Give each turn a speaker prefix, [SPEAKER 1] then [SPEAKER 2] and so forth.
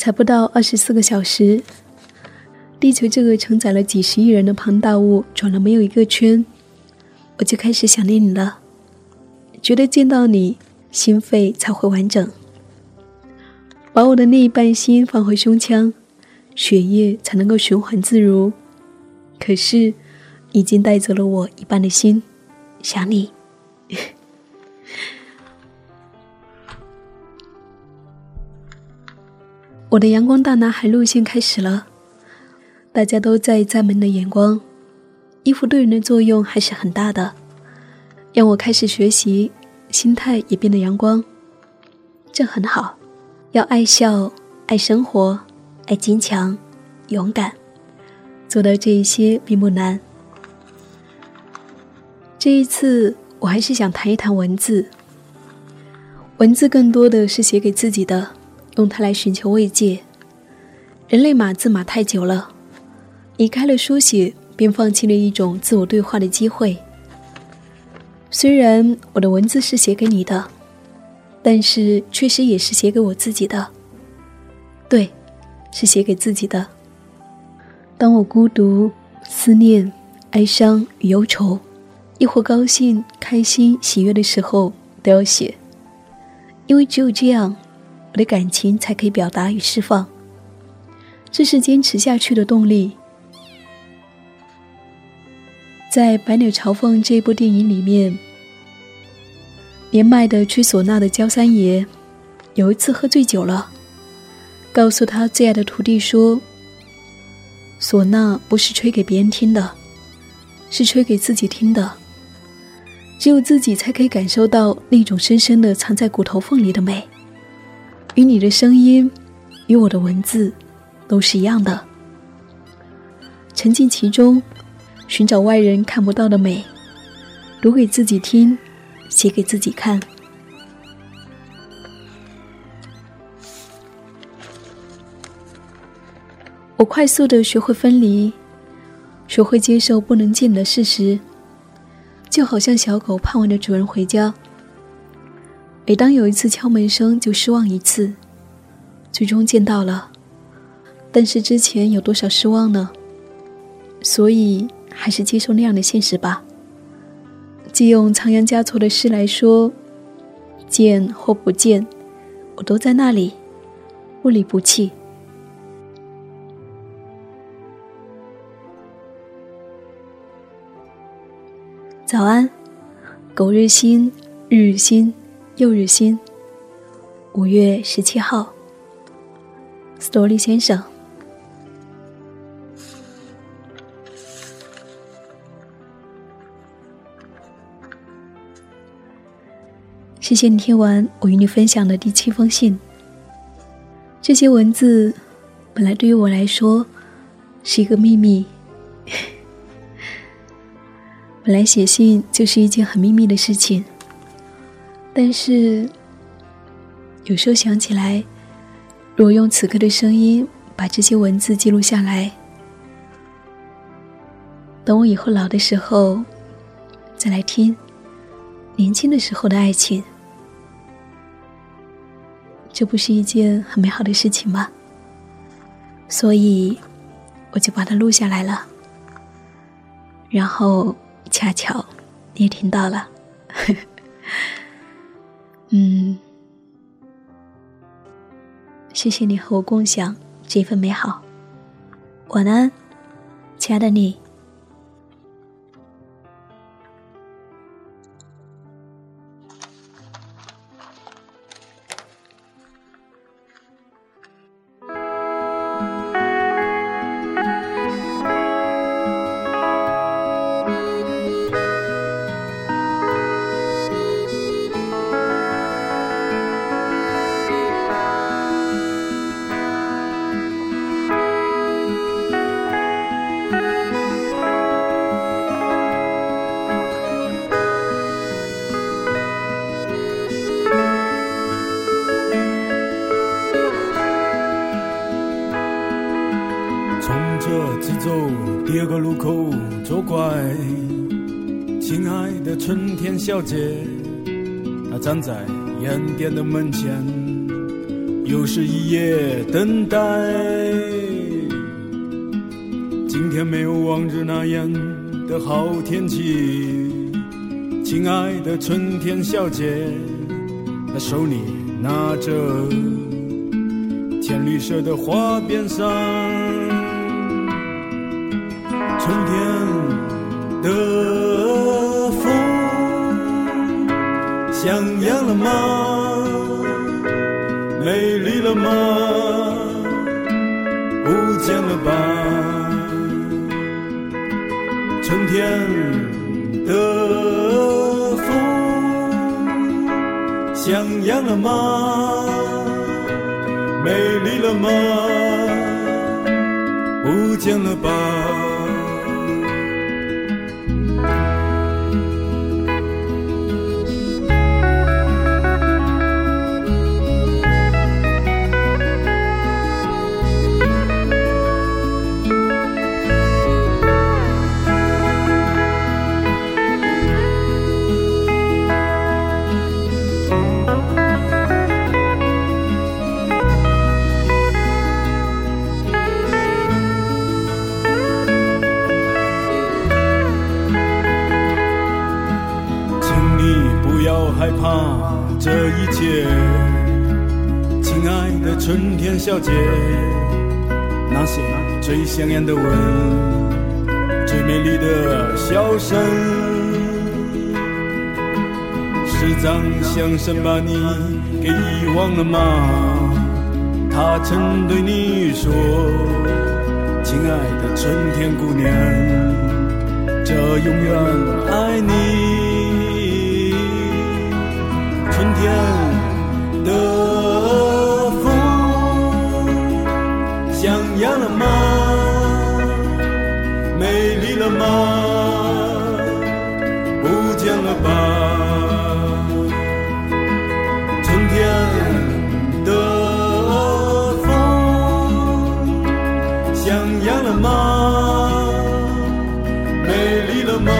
[SPEAKER 1] 才不到二十四个小时，地球这个承载了几十亿人的庞大物转了没有一个圈，我就开始想念你了，觉得见到你，心肺才会完整，把我的那一半心放回胸腔，血液才能够循环自如。可是，已经带走了我一半的心，想你。我的阳光大男孩路线开始了，大家都在赞美的眼光，衣服对人的作用还是很大的，让我开始学习，心态也变得阳光，这很好。要爱笑，爱生活，爱坚强，勇敢，做到这一些并不难。这一次，我还是想谈一谈文字。文字更多的是写给自己的。用它来寻求慰藉。人类码字码太久了，离开了书写，便放弃了一种自我对话的机会。虽然我的文字是写给你的，但是确实也是写给我自己的。对，是写给自己的。当我孤独、思念、哀伤与忧愁，亦或高兴、开心、喜悦的时候，都要写，因为只有这样。我的感情才可以表达与释放，这是坚持下去的动力。在《百鸟朝凤》这部电影里面，年迈的吹唢呐的焦三爷有一次喝醉酒了，告诉他最爱的徒弟说：“唢呐不是吹给别人听的，是吹给自己听的。只有自己才可以感受到那种深深的藏在骨头缝里的美。”与你的声音，与我的文字，都是一样的。沉浸其中，寻找外人看不到的美，读给自己听，写给自己看。我快速的学会分离，学会接受不能见的事实，就好像小狗盼望着主人回家。每当有一次敲门声，就失望一次。最终见到了，但是之前有多少失望呢？所以还是接受那样的现实吧。借用仓央嘉措的诗来说：“见或不见，我都在那里，不离不弃。”早安，苟日新，日日新。又日新，五月十七号。斯多利先生，谢谢你听完我与你分享的第七封信。这些文字本来对于我来说是一个秘密，本来写信就是一件很秘密的事情。但是，有时候想起来，如果用此刻的声音把这些文字记录下来，等我以后老的时候再来听年轻的时候的爱情，这不是一件很美好的事情吗？所以，我就把它录下来了。然后，恰巧你也听到了。嗯，谢谢你和我共享这份美好。晚安，亲爱的你。
[SPEAKER 2] 第二个路口左拐，亲爱的春天小姐，她站在烟店的门前，又是一夜等待。今天没有往日那样的好天气，亲爱的春天小姐，她手里拿着浅绿色的花边伞，春天的风像样了吗？美丽了吗？不见了吧？春天的风像样了吗？美丽了吗？不见了吧？小姐，那些最香艳的吻，最美丽的笑声，是张相声把你给遗忘了吗？他曾对你说，亲爱的春天姑娘。这永远爱你。吗？美丽了吗？不见了吧？春天的风，想念了吗？美丽了吗？